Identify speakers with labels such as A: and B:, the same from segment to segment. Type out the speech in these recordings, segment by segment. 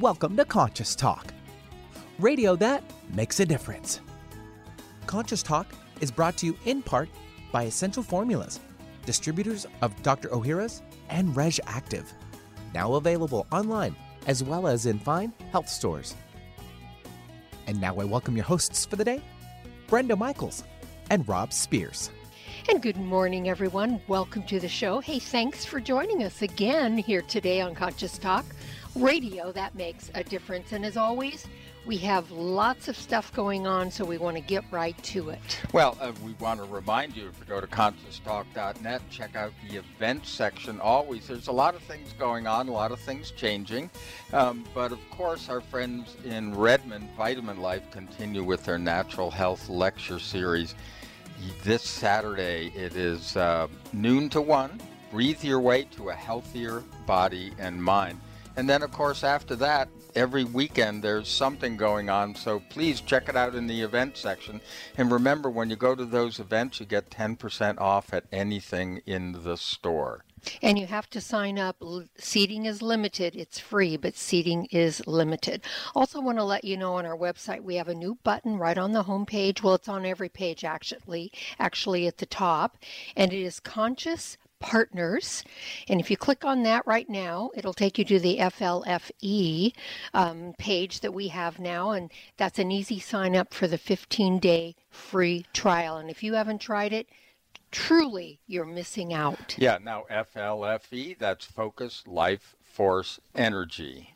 A: Welcome to Conscious Talk, radio that makes a difference. Conscious Talk is brought to you in part by Essential Formulas, distributors of Dr. Ohhira's and Reg'Activ, now available online as well as in fine health stores. And now I welcome your hosts for the day, Brenda Michaels and Rob Spears.
B: And good morning, everyone. Welcome to the show. Hey, thanks for joining us again here today on Conscious Talk radio that makes a difference. And as always, we have lots of stuff going on, so we want to get right to it.
C: Well, uh, we want to remind you to go to conscioustalk.net, check out the events section. Always, there's a lot of things going on, a lot of things changing. Um, but of course, our friends in Redmond, Vitamin Life, continue with their natural health lecture series. This Saturday, it is uh, noon to one. Breathe your way to a healthier body and mind. And then, of course, after that, every weekend there's something going on. So please check it out in the event section. And remember, when you go to those events, you get 10% off at anything in the store.
B: And you have to sign up. Seating is limited. It's free, but seating is limited. Also, want to let you know on our website we have a new button right on the home page. Well, it's on every page actually, actually at the top, and it is conscious partners. And if you click on that right now, it'll take you to the FLFE um, page that we have now. And that's an easy sign up for the 15 day free trial. And if you haven't tried it, truly you're missing out.
C: Yeah, now FLFE, that's Focus Life Force Energy.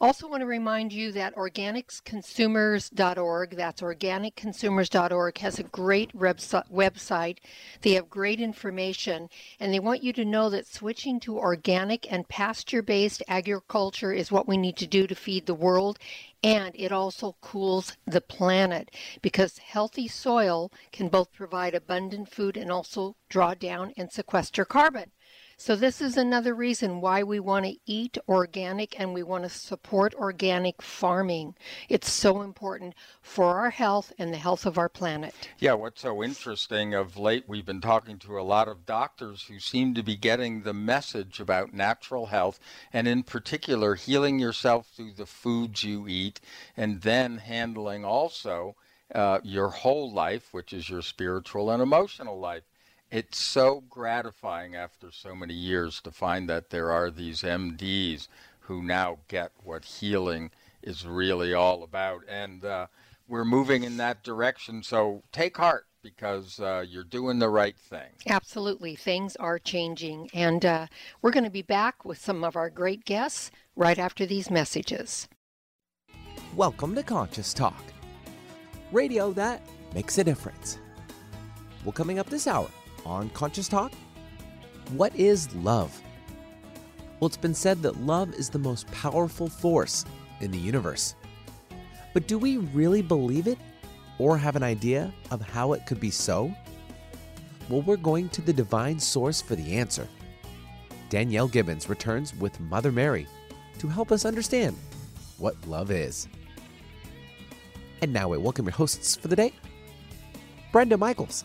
B: Also, want to remind you that organicsconsumers.org, that's organicconsumers.org, has a great website. They have great information, and they want you to know that switching to organic and pasture based agriculture is what we need to do to feed the world. And it also cools the planet because healthy soil can both provide abundant food and also draw down and sequester carbon. So, this is another reason why we want to eat organic and we want to support organic farming. It's so important for our health and the health of our planet.
C: Yeah, what's so interesting of late, we've been talking to a lot of doctors who seem to be getting the message about natural health and, in particular, healing yourself through the foods you eat and then handling also. Uh, your whole life, which is your spiritual and emotional life it's so gratifying after so many years to find that there are these MDs who now get what healing is really all about. And uh, we're moving in that direction. So take heart because uh, you're doing the right thing.
B: Absolutely. Things are changing. And uh, we're going to be back with some of our great guests right after these messages.
A: Welcome to Conscious Talk, radio that makes a difference. Well, coming up this hour, on Conscious Talk? What is love? Well, it's been said that love is the most powerful force in the universe. But do we really believe it or have an idea of how it could be so? Well, we're going to the divine source for the answer. Danielle Gibbons returns with Mother Mary to help us understand what love is. And now we welcome your hosts for the day, Brenda Michaels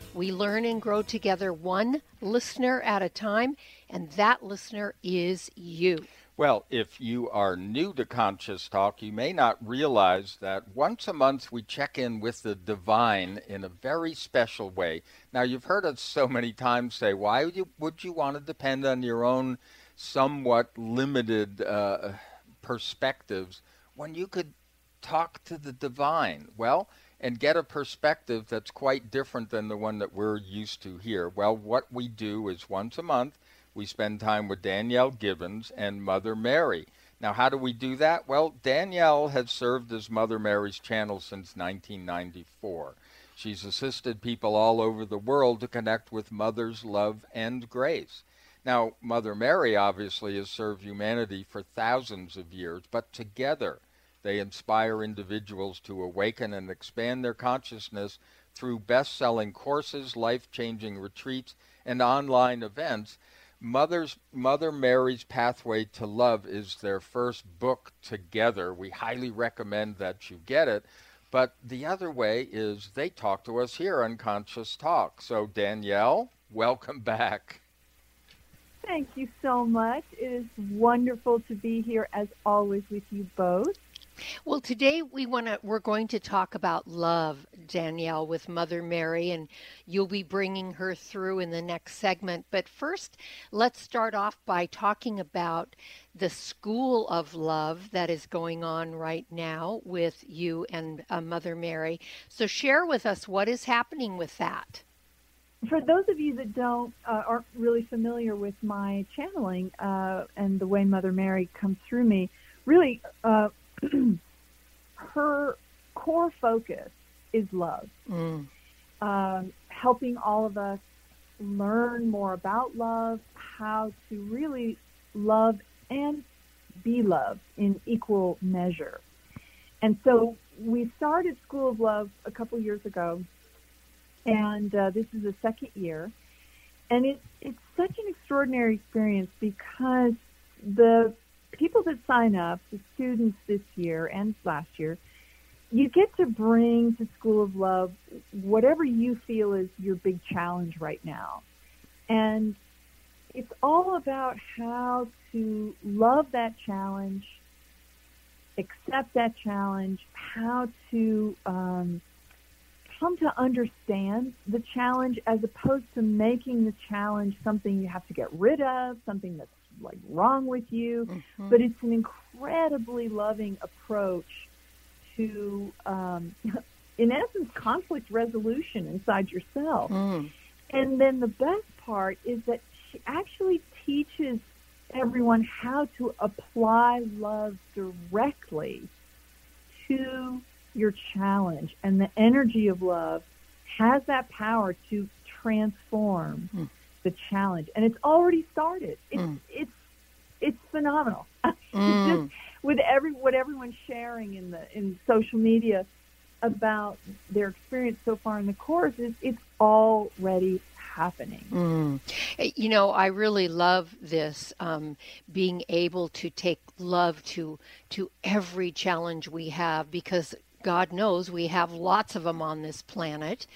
B: we learn and grow together one listener at a time, and that listener is you.
C: Well, if you are new to Conscious Talk, you may not realize that once a month we check in with the divine in a very special way. Now, you've heard us so many times say, why would you, would you want to depend on your own somewhat limited uh, perspectives when you could talk to the divine? Well, and get a perspective that's quite different than the one that we're used to here. Well, what we do is once a month, we spend time with Danielle Gibbons and Mother Mary. Now, how do we do that? Well, Danielle has served as Mother Mary's channel since 1994. She's assisted people all over the world to connect with Mother's love and grace. Now, Mother Mary obviously has served humanity for thousands of years, but together they inspire individuals to awaken and expand their consciousness through best selling courses, life changing retreats, and online events. Mother's Mother Mary's Pathway to Love is their first book together. We highly recommend that you get it. But the other way is they talk to us here on Conscious Talk. So Danielle, welcome back.
D: Thank you so much. It is wonderful to be here as always with you both.
B: Well, today we want to we're going to talk about love, Danielle, with Mother Mary and you'll be bringing her through in the next segment. But first, let's start off by talking about the School of Love that is going on right now with you and uh, Mother Mary. So share with us what is happening with that.
D: For those of you that don't uh, aren't really familiar with my channeling uh, and the way Mother Mary comes through me, really uh, her core focus is love. Mm. Um, helping all of us learn more about love, how to really love and be loved in equal measure. And so we started School of Love a couple years ago, and uh, this is the second year. And it, it's such an extraordinary experience because the people that sign up, the students this year and last year, you get to bring to School of Love whatever you feel is your big challenge right now. And it's all about how to love that challenge, accept that challenge, how to um, come to understand the challenge as opposed to making the challenge something you have to get rid of, something that's like wrong with you. Mm-hmm. But it's an incredibly loving approach to, um, in essence, conflict resolution inside yourself. Mm. And then the best part is that she actually teaches everyone how to apply love directly to your challenge. And the energy of love has that power to transform mm. The challenge. And it's already started. It's, mm. it's, it's phenomenal. Mm. Just with every what everyone's sharing in the in social media about their experience so far in the course is it's already happening. Mm.
B: You know, I really love this um, being able to take love to to every challenge we have because God knows we have lots of them on this planet,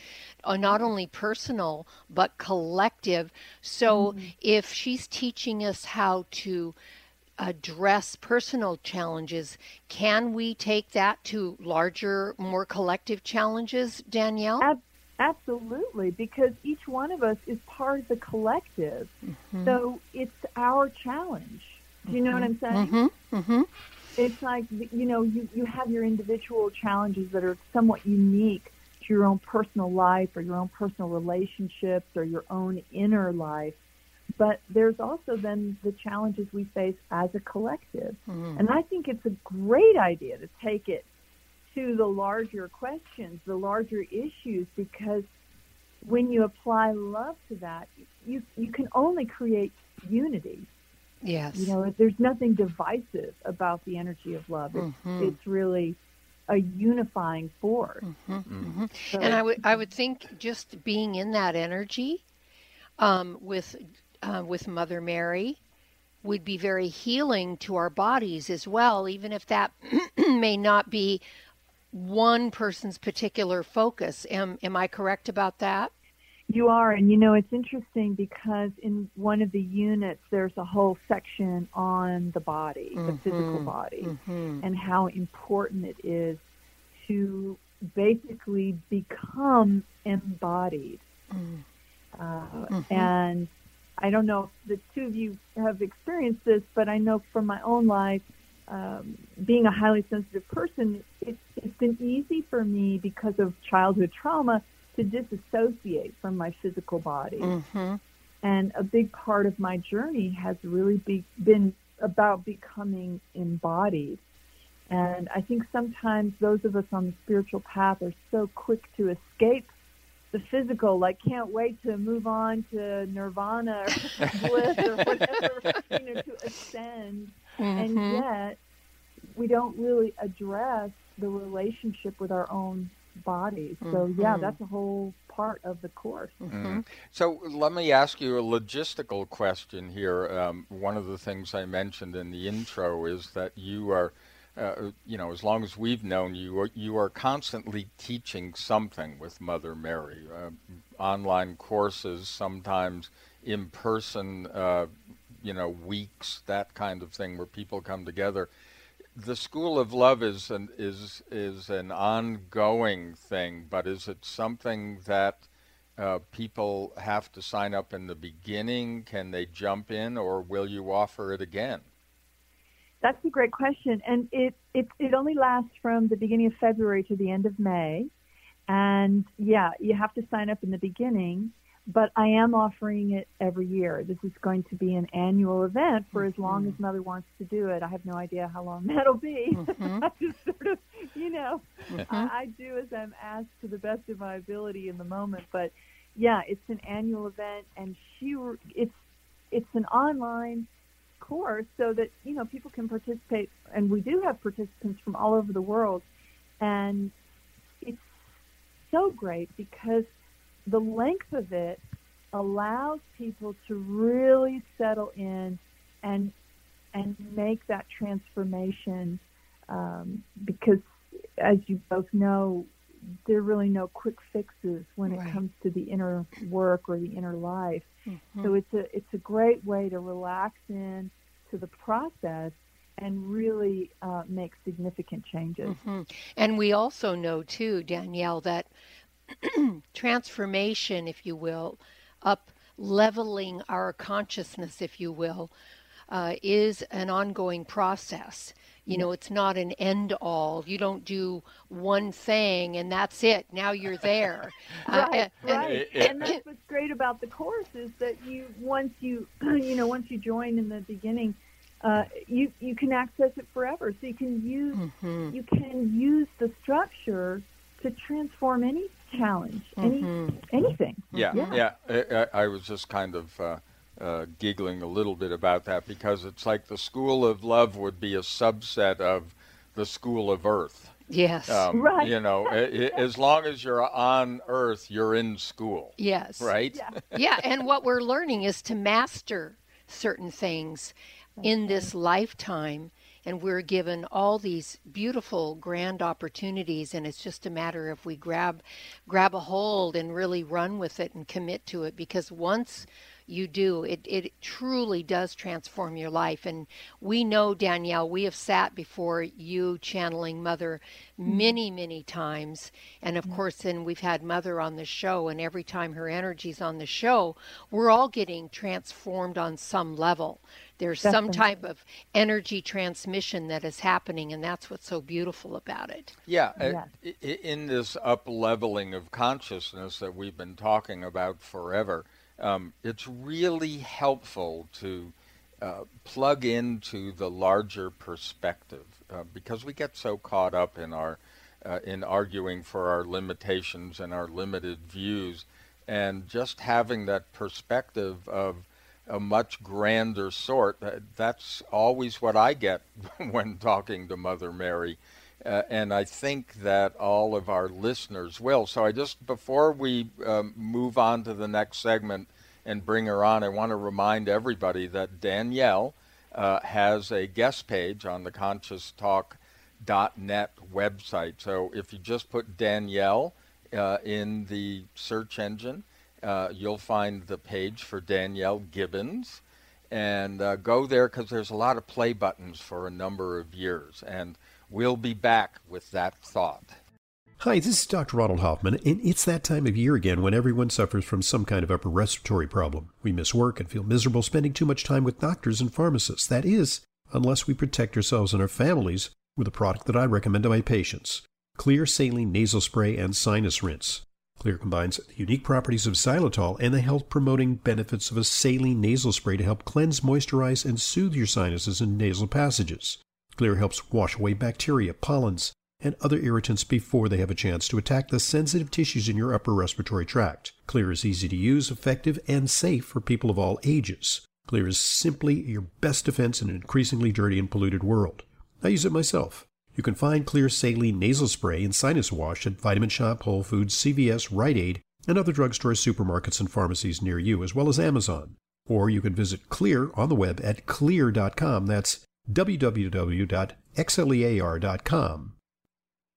B: uh, not only personal but collective. So mm. if she's teaching us how to address personal challenges, can we take that to larger, more collective challenges, Danielle?
D: Ab- absolutely, because each one of us is part of the collective. Mm-hmm. So it's our challenge. Do you mm-hmm. know what I'm saying? Mm-hmm. It's like, you know, you, you have your individual challenges that are somewhat unique to your own personal life or your own personal relationships or your own inner life. But there's also then the challenges we face as a collective. Mm-hmm. And I think it's a great idea to take it to the larger questions, the larger issues, because when you apply love to that, you, you can only create unity.
B: Yes.
D: You know, there's nothing divisive about the energy of love. It's, mm-hmm. it's really a unifying force. Mm-hmm.
B: Mm-hmm. So, and I would I would think just being in that energy um, with uh, with Mother Mary would be very healing to our bodies as well, even if that may not be one person's particular focus. Am, am I correct about that?
D: You are, and you know, it's interesting because in one of the units, there's a whole section on the body, mm-hmm. the physical body, mm-hmm. and how important it is to basically become embodied. Mm. Uh, mm-hmm. And I don't know if the two of you have experienced this, but I know from my own life, um, being a highly sensitive person, it, it's been easy for me because of childhood trauma to disassociate from my physical body. Mm-hmm. And a big part of my journey has really be, been about becoming embodied. And I think sometimes those of us on the spiritual path are so quick to escape the physical, like can't wait to move on to nirvana or bliss or whatever, you know, to ascend. Mm-hmm. And yet we don't really address the relationship with our own bodies. So mm-hmm. yeah, that's a whole part of the course. Mm-hmm.
C: So let me ask you a logistical question here. Um, one of the things I mentioned in the intro is that you are uh, you know, as long as we've known you, you are constantly teaching something with Mother Mary. Uh, online courses, sometimes in person, uh, you know, weeks, that kind of thing, where people come together. The School of Love is an is is an ongoing thing, but is it something that uh, people have to sign up in the beginning? Can they jump in, or will you offer it again?
D: That's a great question, and it, it it only lasts from the beginning of February to the end of May, and yeah, you have to sign up in the beginning. But I am offering it every year. This is going to be an annual event for as long mm-hmm. as Mother wants to do it. I have no idea how long that'll be. Mm-hmm. I just sort of, you know, mm-hmm. I, I do as I'm asked to the best of my ability in the moment. But yeah, it's an annual event, and she it's it's an online course so that you know people can participate and we do have participants from all over the world and it's so great because the length of it allows people to really settle in and and make that transformation um, because as you both know there are really no quick fixes when right. it comes to the inner work or the inner life. Mm-hmm. So it's a it's a great way to relax in to the process and really uh, make significant changes. Mm-hmm.
B: And we also know too, Danielle, that transformation, if you will, up leveling our consciousness, if you will, uh, is an ongoing process. You know, it's not an end all. You don't do one thing and that's it. Now you're there.
D: Right, uh, right. And, and that's what's great about the course is that you once you you know once you join in the beginning, uh, you you can access it forever. So you can use mm-hmm. you can use the structure to transform any challenge, mm-hmm. any anything.
C: Yeah, yeah. yeah. I, I, was just kind of. Uh, uh, giggling a little bit about that because it's like the school of love would be a subset of the school of earth.
B: Yes. Um,
D: right.
C: You know, as long as you're on earth, you're in school.
B: Yes.
C: Right?
B: Yeah. yeah. And what we're learning is to master certain things in this lifetime. And we're given all these beautiful, grand opportunities, and it's just a matter if we grab, grab a hold and really run with it and commit to it. Because once you do. It, it truly does transform your life. And we know, Danielle, we have sat before you channeling Mother mm-hmm. many, many times. And of course, then we've had Mother on the show, and every time her energy's on the show, we're all getting transformed on some level. There's Definitely. some type of energy transmission that is happening, and that's what's so beautiful about it.
C: Yeah, uh, in this up leveling of consciousness that we've been talking about forever, um, it's really helpful to uh, plug into the larger perspective uh, because we get so caught up in our uh, in arguing for our limitations and our limited views, and just having that perspective of a much grander sort. that's always what I get when talking to Mother Mary. Uh, and I think that all of our listeners will. So I just, before we um, move on to the next segment and bring her on, I want to remind everybody that Danielle uh, has a guest page on the ConsciousTalk.net website. So if you just put Danielle uh, in the search engine, uh, you'll find the page for Danielle Gibbons. And uh, go there because there's a lot of play buttons for a number of years. And we'll be back with that thought.
E: Hi, this is Dr. Ronald Hoffman, and it's that time of year again when everyone suffers from some kind of upper respiratory problem. We miss work and feel miserable spending too much time with doctors and pharmacists. That is, unless we protect ourselves and our families with a product that I recommend to my patients Xlear Saline Nasal Spray and Sinus Rinse. Xlear combines the unique properties of xylitol and the health promoting benefits of a saline nasal spray to help cleanse, moisturize, and soothe your sinuses and nasal passages. Xlear helps wash away bacteria, pollens, and other irritants before they have a chance to attack the sensitive tissues in your upper respiratory tract. Xlear is easy to use, effective, and safe for people of all ages. Xlear is simply your best defense in an increasingly dirty and polluted world. I use it myself. You can find Xlear Saline nasal spray and sinus wash at Vitamin Shoppe, Whole Foods, CVS, Rite Aid, and other drugstores, supermarkets, and pharmacies near you, as well as Amazon. Or you can visit Xlear on the web at xlear.com. That's www.xlear.com.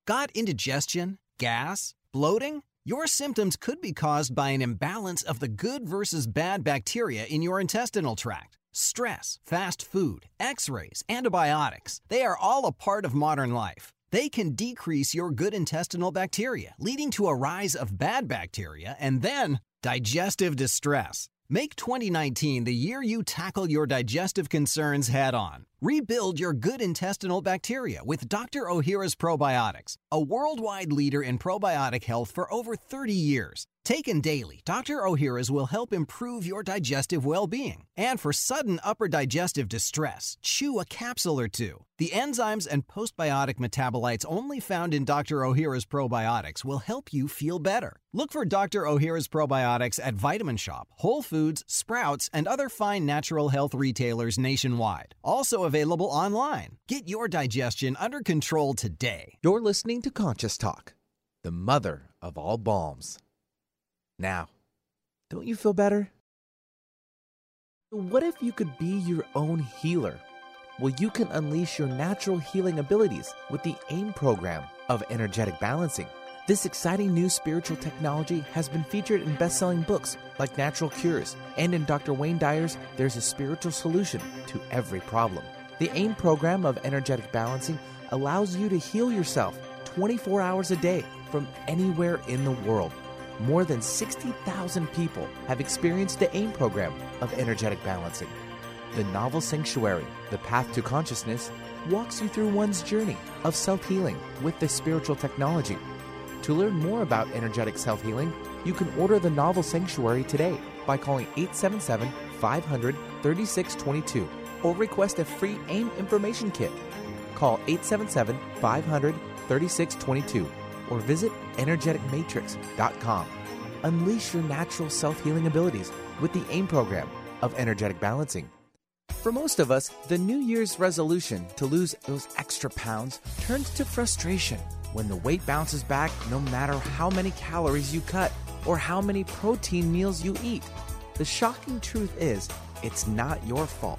F: Got indigestion, gas, bloating? Your symptoms could be caused by an imbalance of the good versus bad bacteria in your intestinal tract. Stress, fast food, x rays, antibiotics, they are all a part of modern life. They can decrease your good intestinal bacteria, leading to a rise of bad bacteria and then digestive distress. Make 2019 the year you tackle your digestive concerns head on. Rebuild your good intestinal bacteria with Dr. Ohhira's Probiotics, a worldwide leader in probiotic health for over 30 years. Taken daily, Dr. Ohhira's will help improve your digestive well being. And for sudden upper digestive distress, chew a capsule or two. The enzymes and postbiotic metabolites only found in Dr. Ohhira's probiotics will help you feel better. Look for Dr. Ohhira's probiotics at Vitamin Shoppe, Whole Foods, Sprouts, and other fine natural health retailers nationwide. Also available online. Get your digestion under control today.
A: You're listening to Conscious Talk, the mother of all balms. Now, don't you feel better? What if you could be your own healer? Well, you can unleash your natural healing abilities with the AIM program of energetic balancing. This exciting new spiritual technology has been featured in best selling books like Natural Cures, and in Dr. Wayne Dyer's There's a Spiritual Solution to Every Problem. The AIM program of energetic balancing allows you to heal yourself 24 hours a day from anywhere in the world more than 60,000 people have experienced the AIM program of energetic balancing. The novel Sanctuary, The Path to Consciousness, walks you through one's journey of self healing with this spiritual technology. To learn more about energetic self healing, you can order the novel Sanctuary today by calling 877 500 3622 or request a free AIM information kit. Call 877 500 3622 or visit energeticmatrix.com. Unleash your natural self healing abilities with the AIM program of energetic balancing. For most of us, the New Year's resolution to lose those extra pounds turns to frustration when the weight bounces back no matter how many calories you cut or how many protein meals you eat. The shocking truth is, it's not your fault.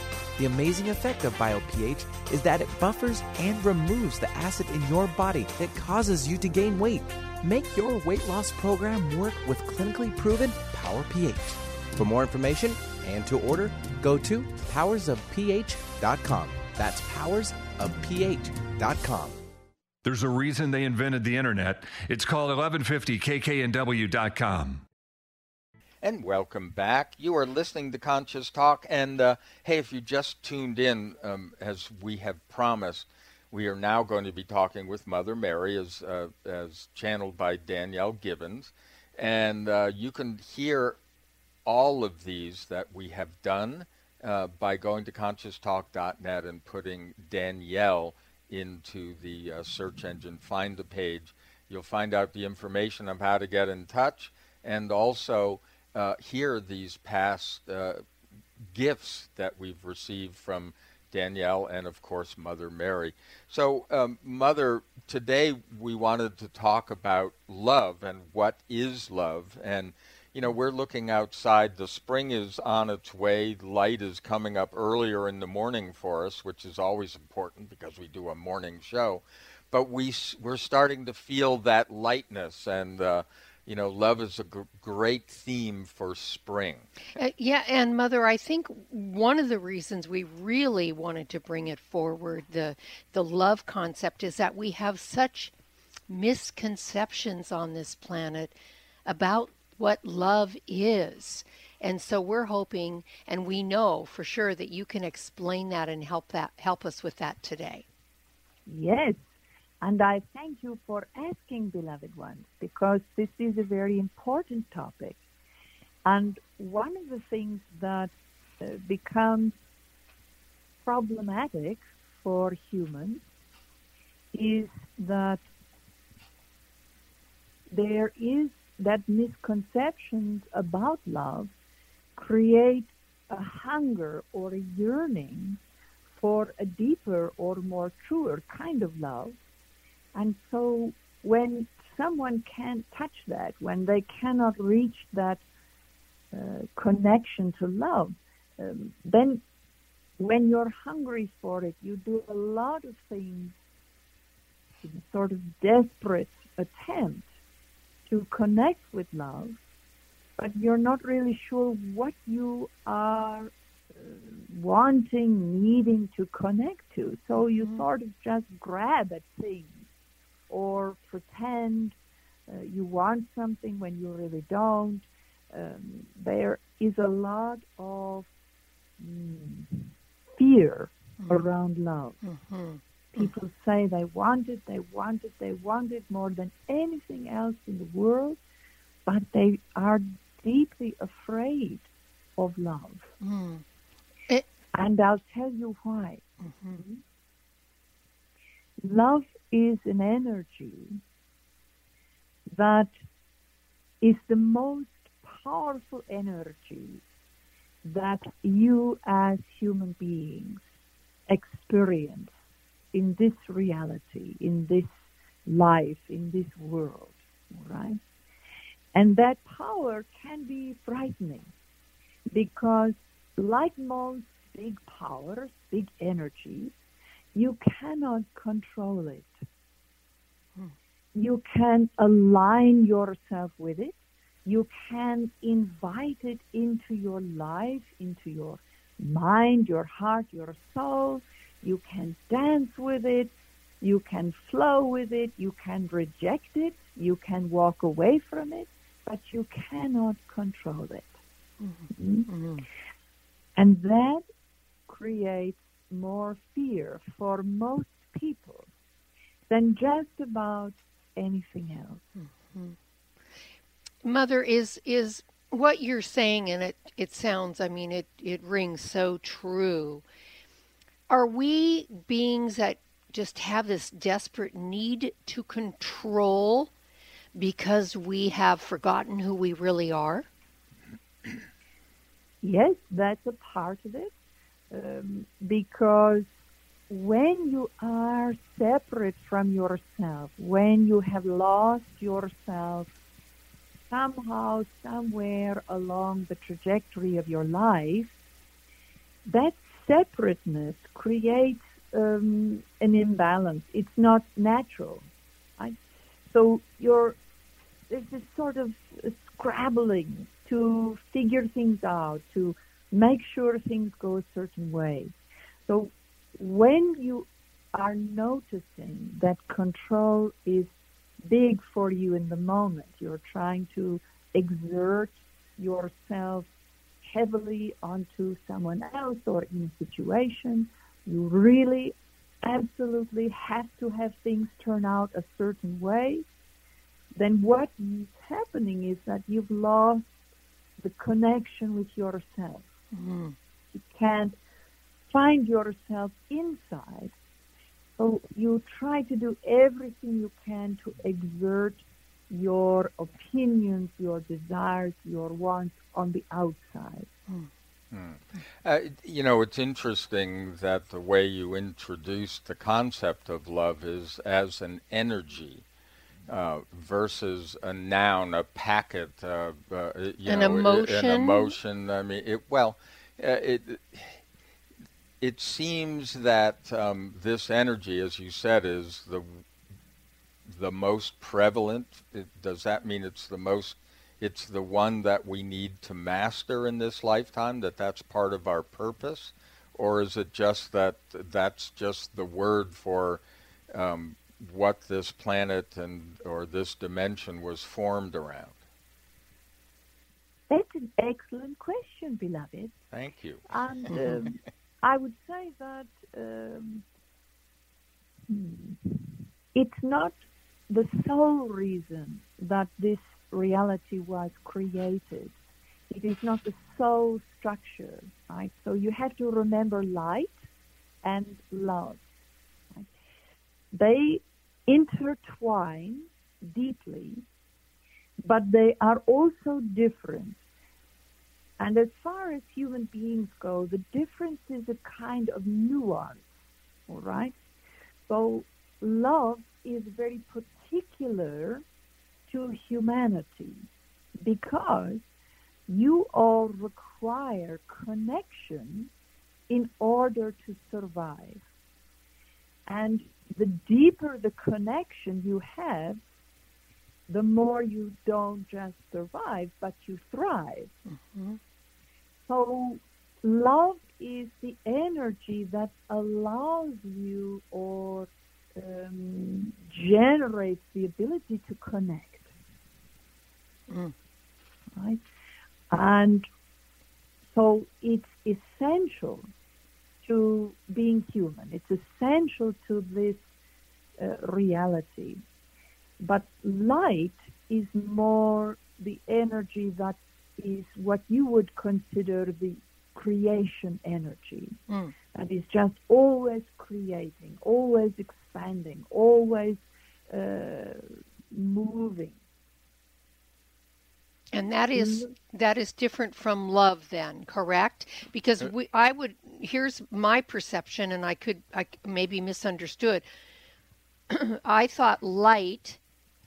A: The amazing effect of BioPH is that it buffers and removes the acid in your body that causes you to gain weight. Make your weight loss program work with clinically proven Power pH. For more information and to order, go to powersofph.com. That's powersofph.com.
G: There's a reason they invented the internet. It's called 1150kknw.com.
C: And welcome back. You are listening to Conscious Talk. And uh, hey, if you just tuned in, um, as we have promised, we are now going to be talking with Mother Mary, as, uh, as channeled by Danielle Gibbons. And uh, you can hear all of these that we have done uh, by going to conscioustalk.net and putting Danielle into the uh, search engine. Find the page. You'll find out the information of how to get in touch and also uh, hear these past uh, gifts that we've received from Danielle and, of course, Mother Mary. So, um, Mother, today we wanted to talk about love and what is love. And, you know, we're looking outside. The spring is on its way. Light is coming up earlier in the morning for us, which is always important because we do a morning show. But we, we're starting to feel that lightness and, uh, you know, love is a g- great theme for spring.
B: Uh, yeah, and Mother, I think one of the reasons we really wanted to bring it forward, the the love concept, is that we have such misconceptions on this planet about what love is. And so we're hoping and we know for sure that you can explain that and help that help us with that today.
D: Yes. And I thank you for asking, beloved ones, because this is a very important topic. And one of the things that uh, becomes problematic for humans is that there is that misconceptions about love create a hunger or a yearning for a deeper or more truer kind of love. And so when someone can't touch that, when they cannot reach that uh, connection to love, um, then when you're hungry for it, you do a lot of things in sort of desperate attempt to connect with love, but you're not really sure what you are uh, wanting, needing to connect to. So you mm-hmm. sort of just grab at things or pretend uh, you want something when you really don't. Um, there is a lot of mm, fear mm-hmm. around love. Mm-hmm. People say they want it, they want it, they want it more than anything else in the world, but they are deeply afraid of love. Mm. It, and I'll tell you why. Mm-hmm. Love is an energy that is the most powerful energy that you as human beings experience in this reality, in this life, in this world, right? And that power can be frightening because, like most big powers, big energies, you cannot control it. Hmm. You can align yourself with it. You can invite it into your life, into your mind, your heart, your soul. You can dance with it. You can flow with it. You can reject it. You can walk away from it, but you cannot control it. Mm-hmm. Mm-hmm. And that creates more fear for most people than just about anything else.
B: Mm-hmm. Mother, is is what you're saying, and it it sounds, I mean, it it rings so true. Are we beings that just have this desperate need to control because we have forgotten who we really are?
D: Yes, that's a part of it. Um, because when you are separate from yourself, when you have lost yourself somehow, somewhere along the trajectory of your life, that separateness creates um, an imbalance. It's not natural. Right? So you're there's this sort of scrabbling to figure things out, to make sure things go a certain way. So when you are noticing that control is big for you in the moment, you're trying to exert yourself heavily onto someone else or in a situation, you really absolutely have to have things turn out a certain way, then what is happening is that you've lost the connection with yourself. Mm-hmm. You can't find yourself inside. So you try to do everything you can to exert your opinions, your desires, your wants on the outside. Mm.
C: Hmm. Uh, you know, it's interesting that the way you introduced the concept of love is as an energy. Uh, versus a noun, a packet, uh, uh,
B: an know, emotion.
C: An emotion. I mean, it, well, uh, it it seems that um, this energy, as you said, is the the most prevalent. It, does that mean it's the most? It's the one that we need to master in this lifetime. That that's part of our purpose, or is it just that that's just the word for um, what this planet and or this dimension was formed around?
D: That's an excellent question, beloved.
C: Thank you.
D: And um, I would say that um, hmm, it's not the sole reason that this reality was created. It is not the sole structure, right? So you have to remember light and love. Right? They intertwine deeply, but they are also different. And as far as human beings go, the difference is a kind of nuance, all right? So love is very particular to humanity because you all require connection in order to survive. And the deeper the connection you have, the more you don't just survive, but you thrive. Mm-hmm. So, love is the energy that allows you or um, generates the ability to connect. Mm. Right? And so it's essential to being human. It's essential to this uh, reality. But light is more the energy that is what you would consider the creation energy. Mm. That is just always creating, always expanding, always uh, moving.
B: And that is mm-hmm. that is different from love then, correct? Because uh, we I would here's my perception and I could I maybe misunderstood. I thought light,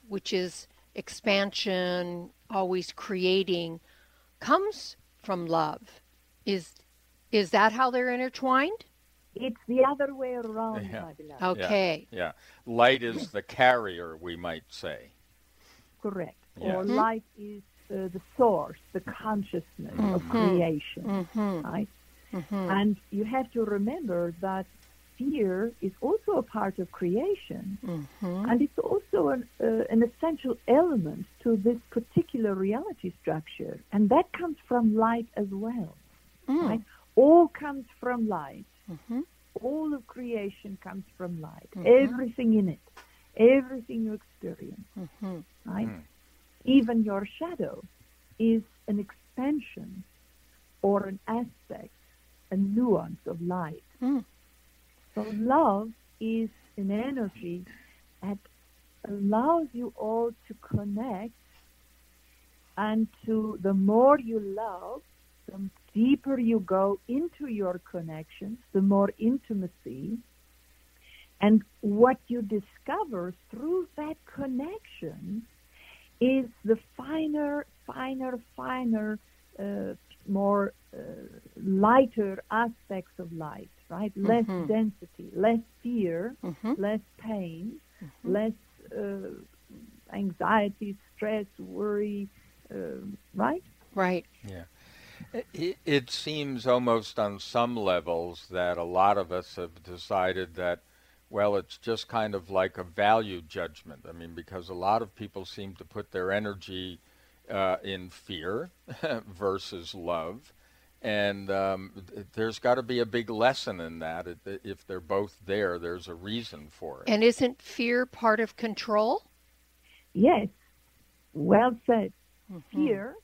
B: which is expansion, always creating, comes from love. Is is that how they're intertwined?
D: It's the other way around, yeah.
B: Okay.
C: Yeah. yeah. Light is the carrier, we might say.
D: Correct. Yes. Or light is uh, the source, the consciousness mm-hmm. of creation, mm-hmm. right? Mm-hmm. And you have to remember that fear is also a part of creation, mm-hmm. and it's also an, uh, an essential element to this particular reality structure, and that comes from light as well. Mm. Right? All comes from light. Mm-hmm. All of creation comes from light. Mm-hmm. Everything in it, everything you experience, right? Mm even your shadow is an expansion or an aspect, a nuance of light. Mm. So love is an energy that allows you all to connect and to the more you love, the deeper you go into your connections, the more intimacy. And what you discover through that connection is the finer, finer, finer, uh, more uh, lighter aspects of light, right? Less mm-hmm. density, less fear, mm-hmm. less pain, mm-hmm. less uh, anxiety, stress, worry, uh, right?
B: Right.
C: Yeah. It, it seems almost on some levels that a lot of us have decided that well, it's just kind of like a value judgment. I mean, because a lot of people seem to put their energy uh, in fear versus love. And um, there's got to be a big lesson in that. If they're both there, there's a reason for it.
B: And isn't fear part of control?
D: Yes. Well said. Mm-hmm. Fear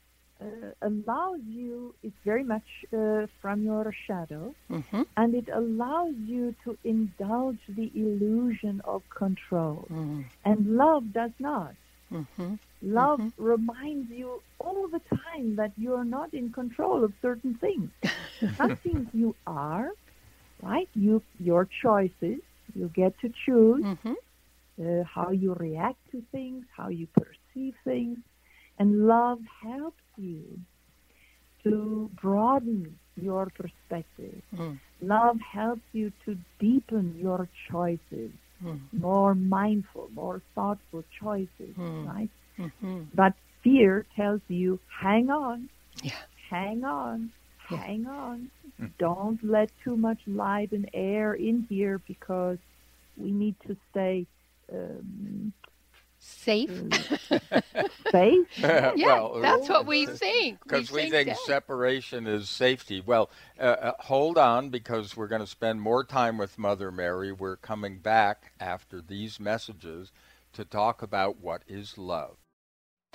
D: uh, allows you, it's very much uh, from your shadow, mm-hmm. and it allows you to indulge the illusion of control. Mm-hmm. And love does not. Love mm-hmm. reminds you all the time that you are not in control of certain things. Some things you are, right? You, your choices, you get to choose mm-hmm. uh, how you react to things, how you perceive things. And love helps you to broaden your perspective. Mm. Love helps you to deepen your choices, mm. more mindful, more thoughtful choices, mm. right? Mm-hmm. But fear tells you, hang on, yeah. hang on, yeah. hang on. Mm. Don't let too much light and air in here because we need to stay um,
B: safe.
D: safe.
B: yeah, well, that's what we think.
C: Because we, we, think, think separation is safety. Well, uh, uh, hold on because we're going to spend more time with Mother Mary. We're coming back after these messages to talk about what is love.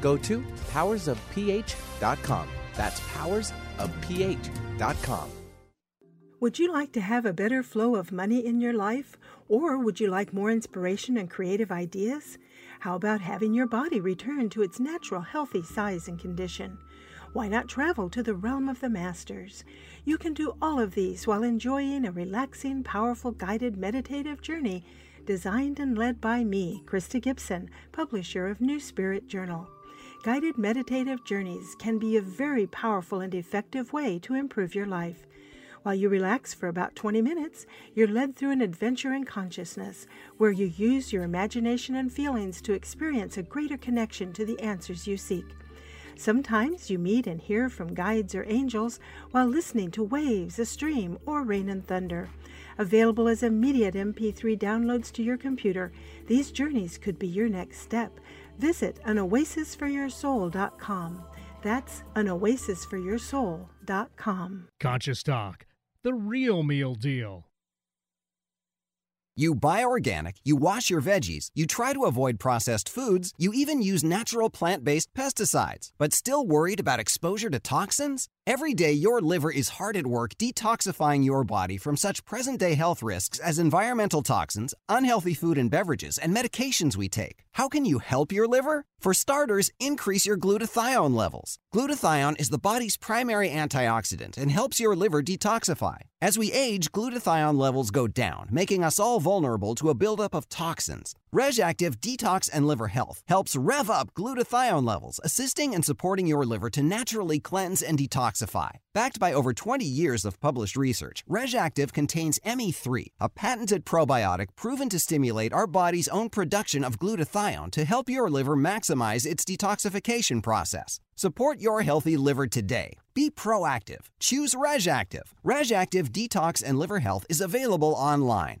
A: go to powersofph.com. That's powersofph.com.
H: Would you like to have a better flow of money in your life? Or would you like more inspiration and creative ideas? How about having your body return to its natural healthy size and condition? Why not travel to the realm of the masters? You can do all of these while enjoying a relaxing, powerful, guided meditative journey designed and led by me, Krysta Gibson, publisher of New Spirit Journal. Guided meditative journeys can be a very powerful and effective way to improve your life. While you relax for about 20 minutes, you're led through an adventure in consciousness where you use your imagination and feelings to experience a greater connection to the answers you seek. Sometimes you meet and hear from guides or angels while listening to waves, a stream, or rain and thunder. Available as immediate MP3 downloads to your computer, these journeys could be your next step. Visit anoasisforyoursoul.com. That's anoasisforyoursoul.com.
I: Conscious Talk the real meal deal.
F: You buy organic, you wash your veggies, you try to avoid processed foods, you even use natural plant based pesticides, but still worried about exposure to toxins? Every day, your liver is hard at work detoxifying your body from such present day health risks as environmental toxins, unhealthy food and beverages, and medications we take. How can you help your liver? For starters, increase your glutathione levels. Glutathione is the body's primary antioxidant and helps your liver detoxify. As we age, glutathione levels go down, making us all vulnerable to a buildup of toxins. Reg'Activ Detox and Liver Health helps rev up glutathione levels, assisting and supporting your liver to naturally cleanse and detoxify. Backed by over 20 years of published research, Reg'Activ contains ME3, a patented probiotic proven to stimulate our body's own production of glutathione to help your liver maximize its detoxification process. Support your healthy liver today. Be proactive. Choose Reg'Activ. Reg'Activ Detox and Liver Health is available online.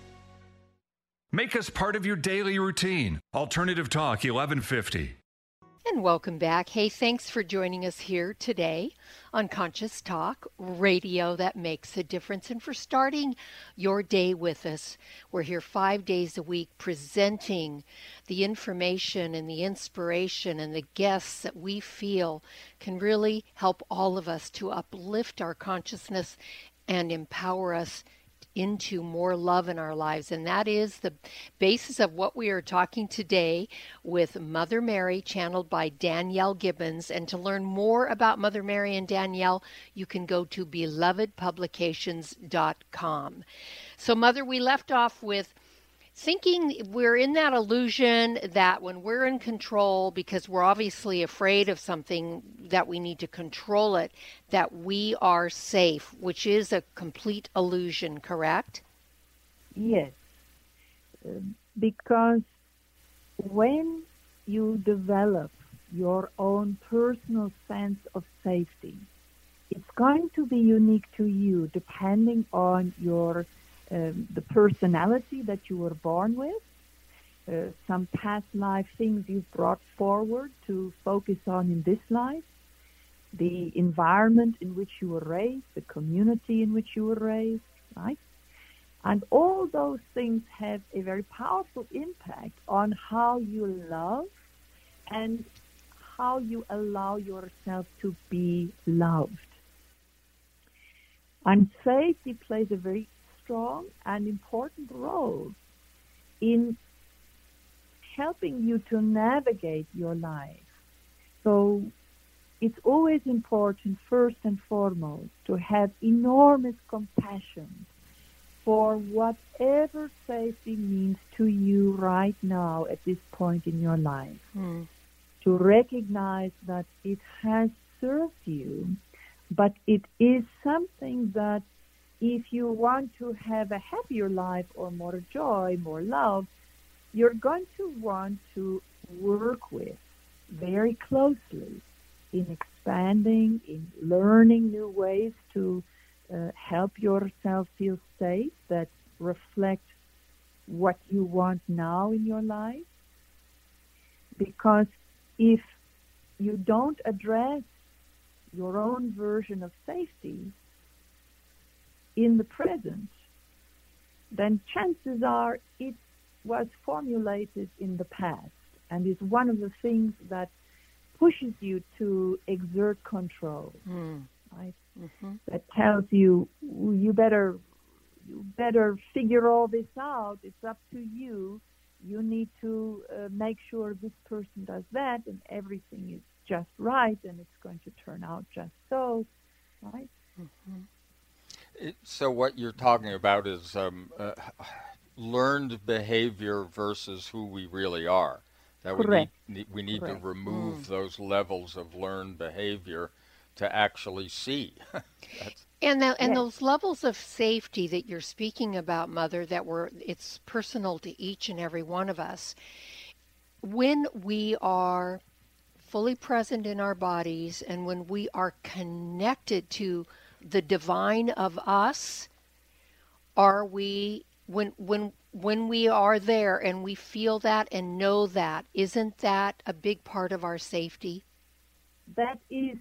G: Make us part of your daily routine. Alternative Talk 1150.
B: And welcome back. Hey, thanks for joining us here today on Conscious Talk, radio that makes a difference, and for starting your day with us. We're here five days a week presenting the information and the inspiration and the guests that we feel can really help all of us to uplift our consciousness and empower us into more love in our lives. And that is the basis of what we are talking today with Mother Mary, channeled by Danielle Gibbons. And to learn more about Mother Mary and Danielle, you can go to belovedpublications.com. So, Mother, we left off with thinking we're in that illusion that when we're in control, because we're obviously afraid of something that we need to control it, that we are safe, which is a complete illusion, correct?
D: Yes. Um, because when you develop your own personal sense of safety, it's going to be unique to you depending on your um, the personality that you were born with, uh, some past life things you've brought forward to focus on in this life, the environment in which you were raised, the community in which you were raised, right? And all those things have a very powerful impact on how you love and how you allow yourself to be loved. And safety plays a very strong and important role in helping you to navigate your life. So it's always important, first and foremost, to have enormous compassion for whatever safety means to you right now at this point in your life. Mm. To recognize that it has served you, but it is something that if you want to have a happier life or more joy, more love, you're going to want to work with very closely in expanding, in learning new ways to uh, help yourself feel safe that reflect what you want now in your life. Because if you don't address your own version of safety, in the present, then chances are it was formulated in the past and is one of the things that pushes you to exert control. Mm. Right? Mm-hmm. That tells you you better you better figure all this out. It's up to you. You need to uh, make sure this person does that, and everything is just right, and it's going to turn out just so. Right? Mm-hmm
C: so what you're talking about is um, uh, learned behavior versus who we really are. That
D: Correct.
C: we need, we need to remove mm. those levels of learned behavior to actually see.
B: and the, and yes. those levels of safety that you're speaking about, Mother, that were it's personal to each and every one of us. When we are fully present in our bodies and when we are connected to the divine of us? Are we when when when we are there and we feel that and know that, isn't that a big part of our safety?
D: That is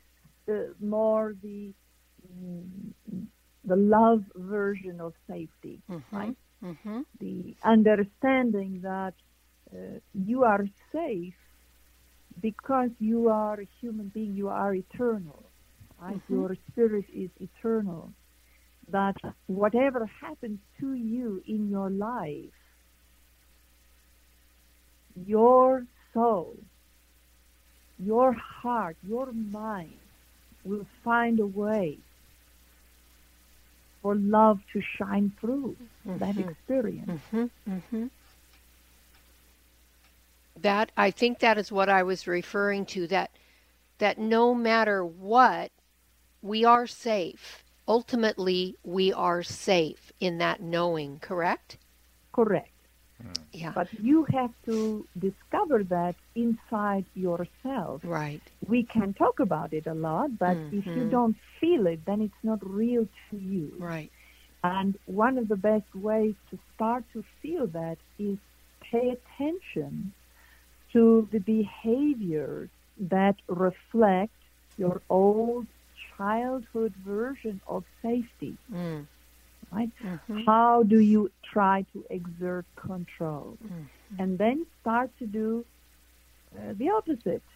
D: the, more the the love version of safety, mm-hmm. right? Mm-hmm. The understanding that uh, you are safe because you are a human being, you are eternal Mm-hmm. Your spirit is eternal. That whatever happens to you in your life, your soul, your heart, your mind will find a way for love to shine through mm-hmm. that experience. Mm-hmm. Mm-hmm.
B: That I think that is what I was referring to. That that no matter what, we are safe. Ultimately, we are safe in that knowing, correct?
D: Correct. Yeah. But you have to discover that inside yourself.
B: Right.
D: We can talk about it a lot, but mm-hmm. if you mm-hmm. don't feel it, then it's not real to you.
B: Right.
D: And one of the best ways to start to feel that is pay attention to the behaviors that reflect your old childhood version of safety. Mm. Right? Mm-hmm. How do you try to exert control? Mm-hmm. And then start to do uh, the opposite.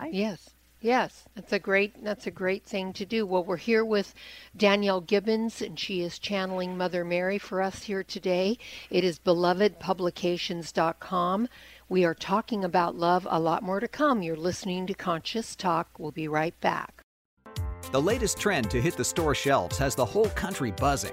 B: Right? yes. Yes, that's a great that's a great thing to do. Well, we're here with Danielle Gibbons and she is channeling Mother Mary for us here today. It is belovedpublications.com. We are talking about love, a lot more to come. You're listening to Conscious Talk. We'll be right back.
F: The latest trend to hit the store shelves has the whole country buzzing.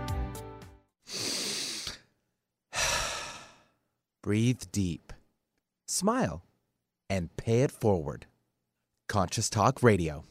A: Breathe deep, smile, and pay it forward. Conscious Talk Radio.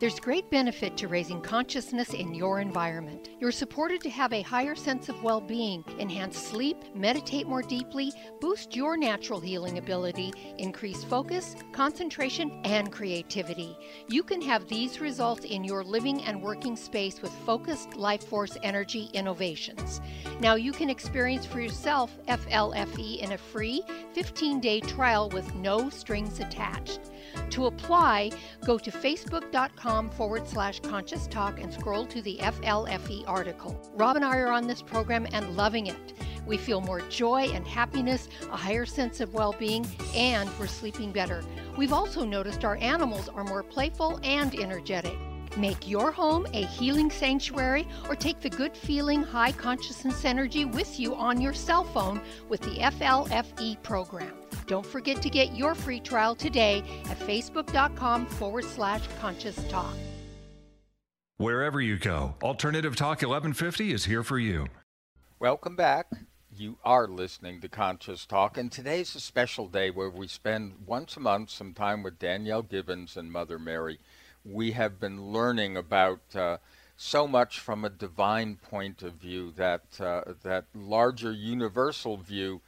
B: There's great benefit to raising consciousness in your environment. You're supported to have a higher sense of well being, enhance sleep, meditate more deeply, boost your natural healing ability, increase focus, concentration, and creativity. You can have these results in your living and working space with focused life force energy innovations. Now you can experience for yourself FLFE in a free 15 day trial with no strings attached. To apply, go to facebook.com forward slash conscious talk and scroll to the FLFE article. Rob and I are on this program and loving it. We feel more joy and happiness, a higher sense of well being, and we're sleeping better. We've also noticed our animals are more playful and energetic. Make your home a healing sanctuary or take the good feeling, high consciousness energy with you on your cell phone with the FLFE program. Don't forget to get your free trial today at facebook.com forward slash conscious talk.
G: Wherever you go, Alternative Talk 1150 is here for you.
C: Welcome back. You are listening to Conscious Talk, and today's a special day where we spend once a month some time with Danielle Gibbons and Mother Mary. We have been learning about uh, so much from a divine point of view, that uh, that larger universal view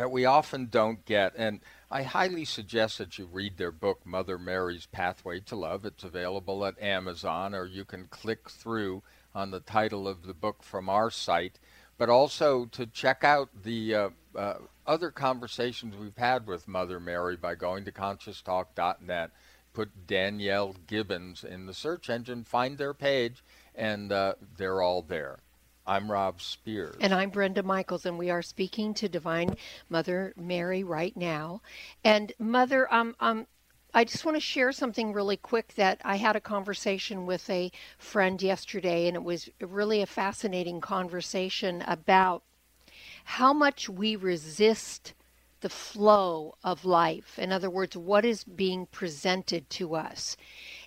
C: that we often don't get. And I highly suggest that you read their book, Mother Mary's Pathway to Love. It's available at Amazon, or you can click through on the title of the book from our site. But also to check out the uh, uh, other conversations we've had with Mother Mary by going to conscioustalk.net. Put Danielle Gibbons in the search engine, find their page, and uh, they're all there. I'm Rob Spence.
B: And I'm Brenda Michaels, and we are speaking to Divine Mother Mary right now. And Mother, um, um, I just want to share something really quick that I had a conversation with a friend yesterday, and it was really a fascinating conversation about how much we resist the flow of life. In other words, what is being presented to us.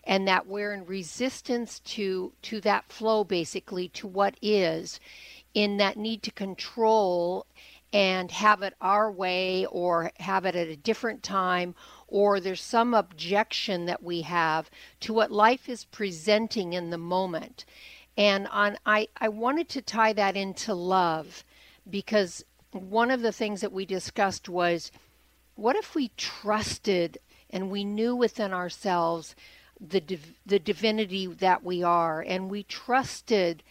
B: And that we're in resistance to to that flow basically to what is in that need to control and have it our way or have it at a different time. Or there's some objection that we have to what life is presenting in the moment. And on I, I wanted to tie that into love because one of the things that we discussed was what if we trusted and we knew within ourselves the div- the divinity that we are and we trusted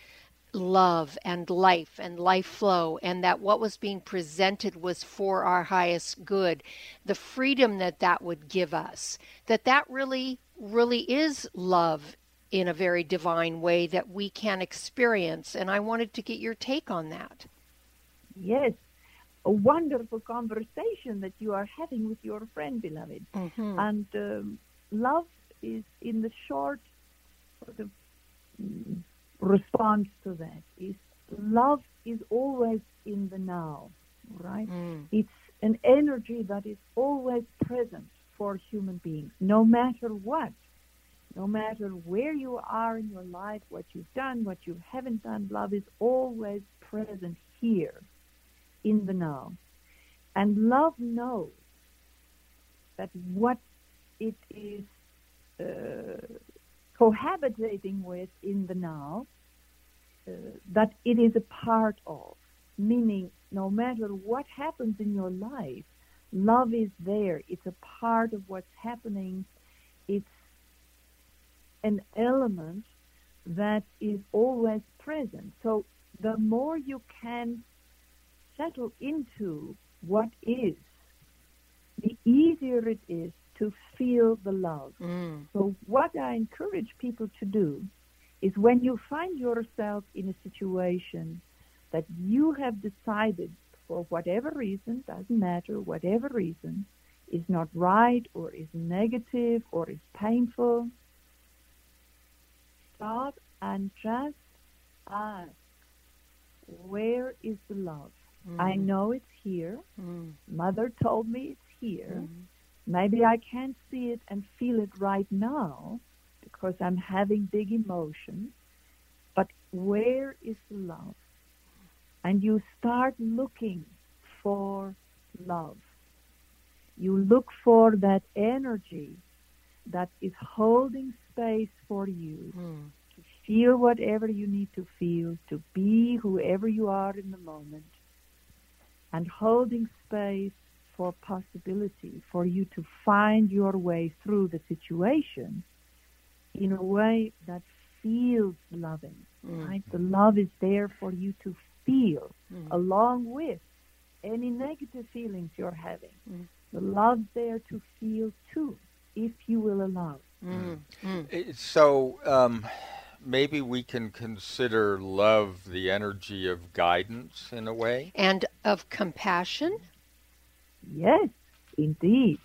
B: love and life and life flow and that what was being presented was for our highest good the freedom that that would give us that that really really is love in a very divine way that we can experience and i wanted to get your take on that.
D: Yes a wonderful conversation that you are having with your friend beloved
B: mm-hmm.
D: and um, love is in the short sort of mm, response to that is love is always in the now, right?
B: Mm.
D: It's an energy that is always present for human beings, no matter what. no matter where you are in your life, what you've done, what you haven't done, love is always present here in the now. And love knows that what it is uh, cohabitating with in the now, uh, that it is a part of, meaning no matter what happens in your life, love is there. It's a part of what's happening. It's an element that is always present. So the more you can settle into what is, the easier it is to feel the love. Mm. So what I encourage people to do is when you find yourself in a situation that you have decided for whatever reason, doesn't matter, whatever reason, is not right or is negative or is painful, stop and just ask, where is the love? Mm. I know it's here. Mm. Mother told me it's here. Mm. Maybe I can't see it and feel it right now because I'm having big emotions. But where is the love? And you start looking for love. You look for that energy that is holding space for you mm. to feel whatever you need to feel, to be whoever you are in the moment, and holding space for possibility for you to find your way through the situation in a way that feels loving. Mm. Right? The love is there for you to feel mm. along with any negative feelings you're having. Mm. The love's there to feel too, if you will allow. Mm.
C: Mm. So um, maybe we can consider love the energy of guidance in a way,
B: and of compassion.
D: Yes, indeed.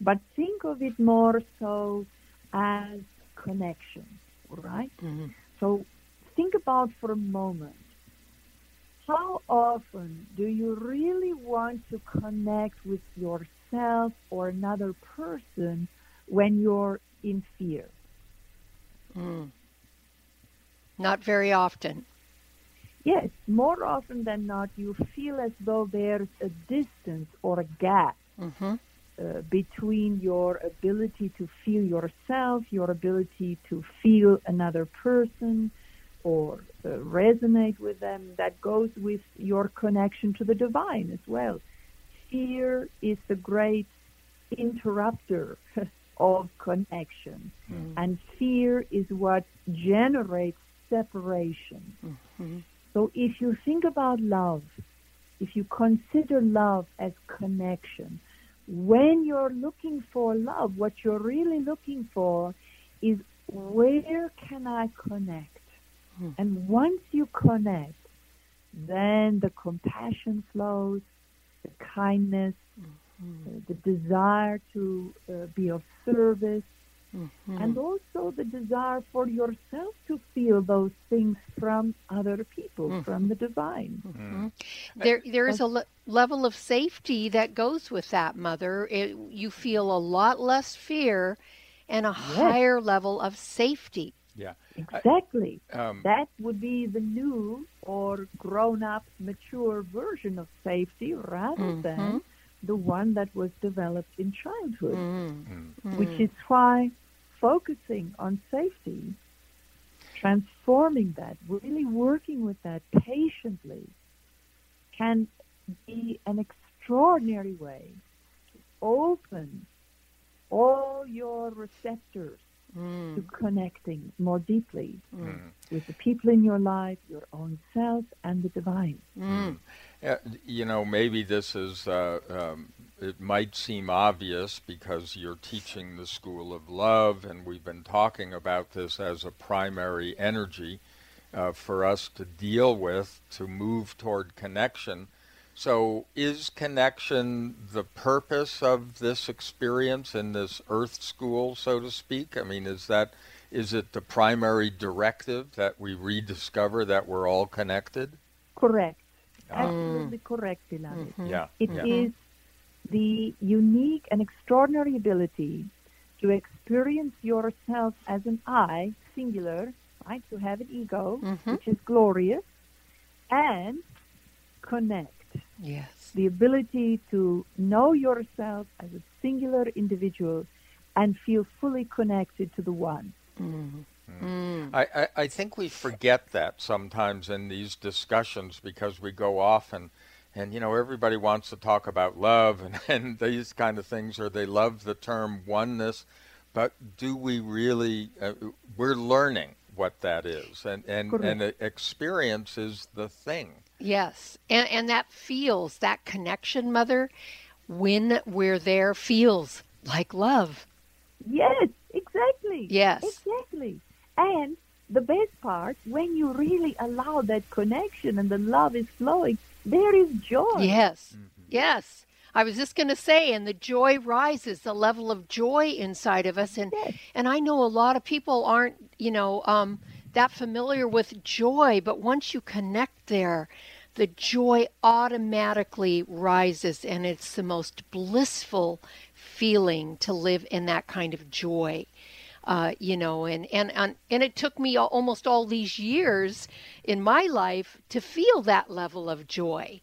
D: But think of it more so as connection, right? Mm-hmm. So think about for a moment how often do you really want to connect with yourself or another person when you're in fear?
B: Mm. Not very often.
D: Yes, more often than not, you feel as though there's a distance or a gap mm-hmm. uh, between your ability to feel yourself, your ability to feel another person, or uh, resonate with them. That goes with your connection to the divine as well. Fear is the great interrupter of connection, mm-hmm. and fear is what generates separation. Mm-hmm. So if you think about love, if you consider love as connection, when you're looking for love, what you're really looking for is where can I connect? Hmm. And once you connect, then the compassion flows, the kindness, mm-hmm. the desire to uh, be of service, Mm-hmm. And also the desire for yourself to feel those things from other people, mm-hmm. from the divine. Mm-hmm.
B: There, there is a le- level of safety that goes with that, Mother. It, you feel a lot less fear and a yes. higher level of safety.
C: Yeah.
D: Exactly. I, um, that would be the new or grown up, mature version of safety rather mm-hmm. than the one that was developed in childhood, mm-hmm. which is why focusing on safety, transforming that, really working with that patiently can be an extraordinary way to open all your receptors mm. to connecting more deeply mm. with the people in your life, your own self, and the divine. Mm.
C: Yeah, you know, maybe this is uh, um, it might seem obvious because you're teaching the school of love, and we've been talking about this as a primary energy uh, for us to deal with to move toward connection. So, is connection the purpose of this experience in this Earth school, so to speak? I mean, is that is it the primary directive that we rediscover that we're all connected?
D: Correct. Absolutely correct, Beloved.
C: Mm-hmm.
D: It
C: yeah.
D: is the unique and extraordinary ability to experience experience yourself as an I, singular, right? To have an ego,
B: Mhm.
D: which is glorious, and connect.
B: Yes.
D: The ability to know yourself as a singular individual and feel fully connected to the one.
B: Mm.
C: I, I, I think we forget that sometimes in these discussions because we go off and, and you know everybody wants to talk about love and, and these kind of things or they love the term oneness, but do we really? Uh, we're learning what that is, and and and experience is the thing.
B: Yes. And and that feels that connection, mother, when we're there feels like love.
D: Yes, exactly.
B: Yes.
D: Exactly. And the best part, when you really allow that connection and the love is flowing, there is joy.
B: Yes. Yes. I was just going to say, and the joy rises, the level of joy inside of us, and
D: Yes.
B: and I know a lot of people aren't, you know, um, that familiar with joy, but once you connect there, the joy automatically rises, and it's the most blissful feeling to live in that kind of joy. Uh, you know, and, and, and, and it took me almost all these years in my life to feel that level of joy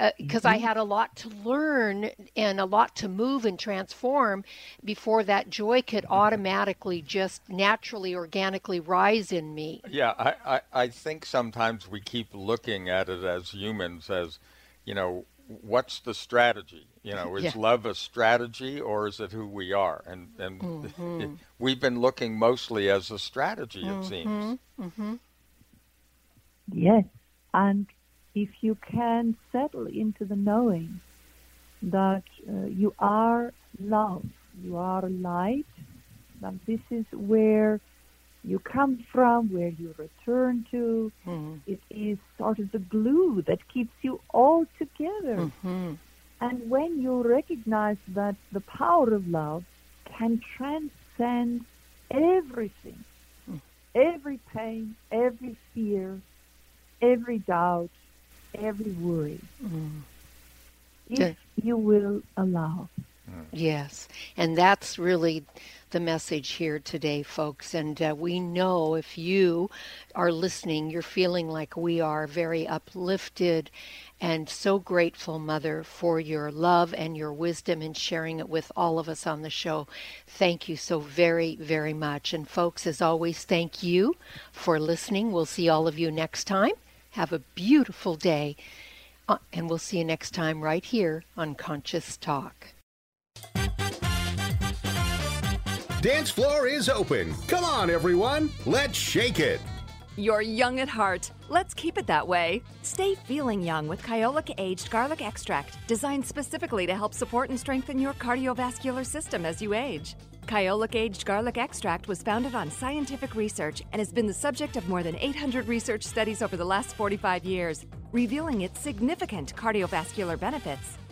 B: uh, because I mm-hmm. had a lot to learn and a lot to move and transform before that joy could mm-hmm. automatically just naturally, organically rise in me.
C: Yeah, I, I, I think sometimes we keep looking at it as humans as, you know, what's the strategy? You know, is
B: Yeah.
C: love a strategy or is it who we are? And and
B: Mm-hmm.
C: we've been looking mostly as a strategy, it seems.
B: Mm-hmm.
D: Yes. And if you can settle into the knowing that uh, you are love, you are light, that this is where you come from, where you return to.
B: Mhm.
D: It is sort of the glue that keeps you all together.
B: Mhm.
D: And when you recognize that the power of love can transcend everything, hmm. every pain, every fear, every doubt, every worry, hmm. if
B: Yeah.
D: you will allow.
B: Yes, and that's really the message here today, folks. And uh, we know if you are listening, you're feeling like we are very uplifted and so grateful, Mother, for your love and your wisdom and sharing it with all of us on the show. Thank you so very, very much. And, folks, as always, thank you for listening. We'll see all of you next time. Have a beautiful day. Uh, and we'll see you next time right here on Conscious Talk.
J: Dance floor is open. Come on, everyone. Let's shake it.
K: You're young at heart. Let's keep it that way. Stay feeling young with Kyolic Aged Garlic Extract, designed specifically to help support and strengthen your cardiovascular system as you age. Kyolic Aged Garlic Extract was founded on scientific research and has been the subject of more than 800 research studies over the last 45 years, revealing its significant cardiovascular benefits.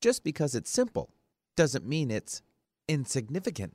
A: Just because it's simple doesn't mean it's insignificant.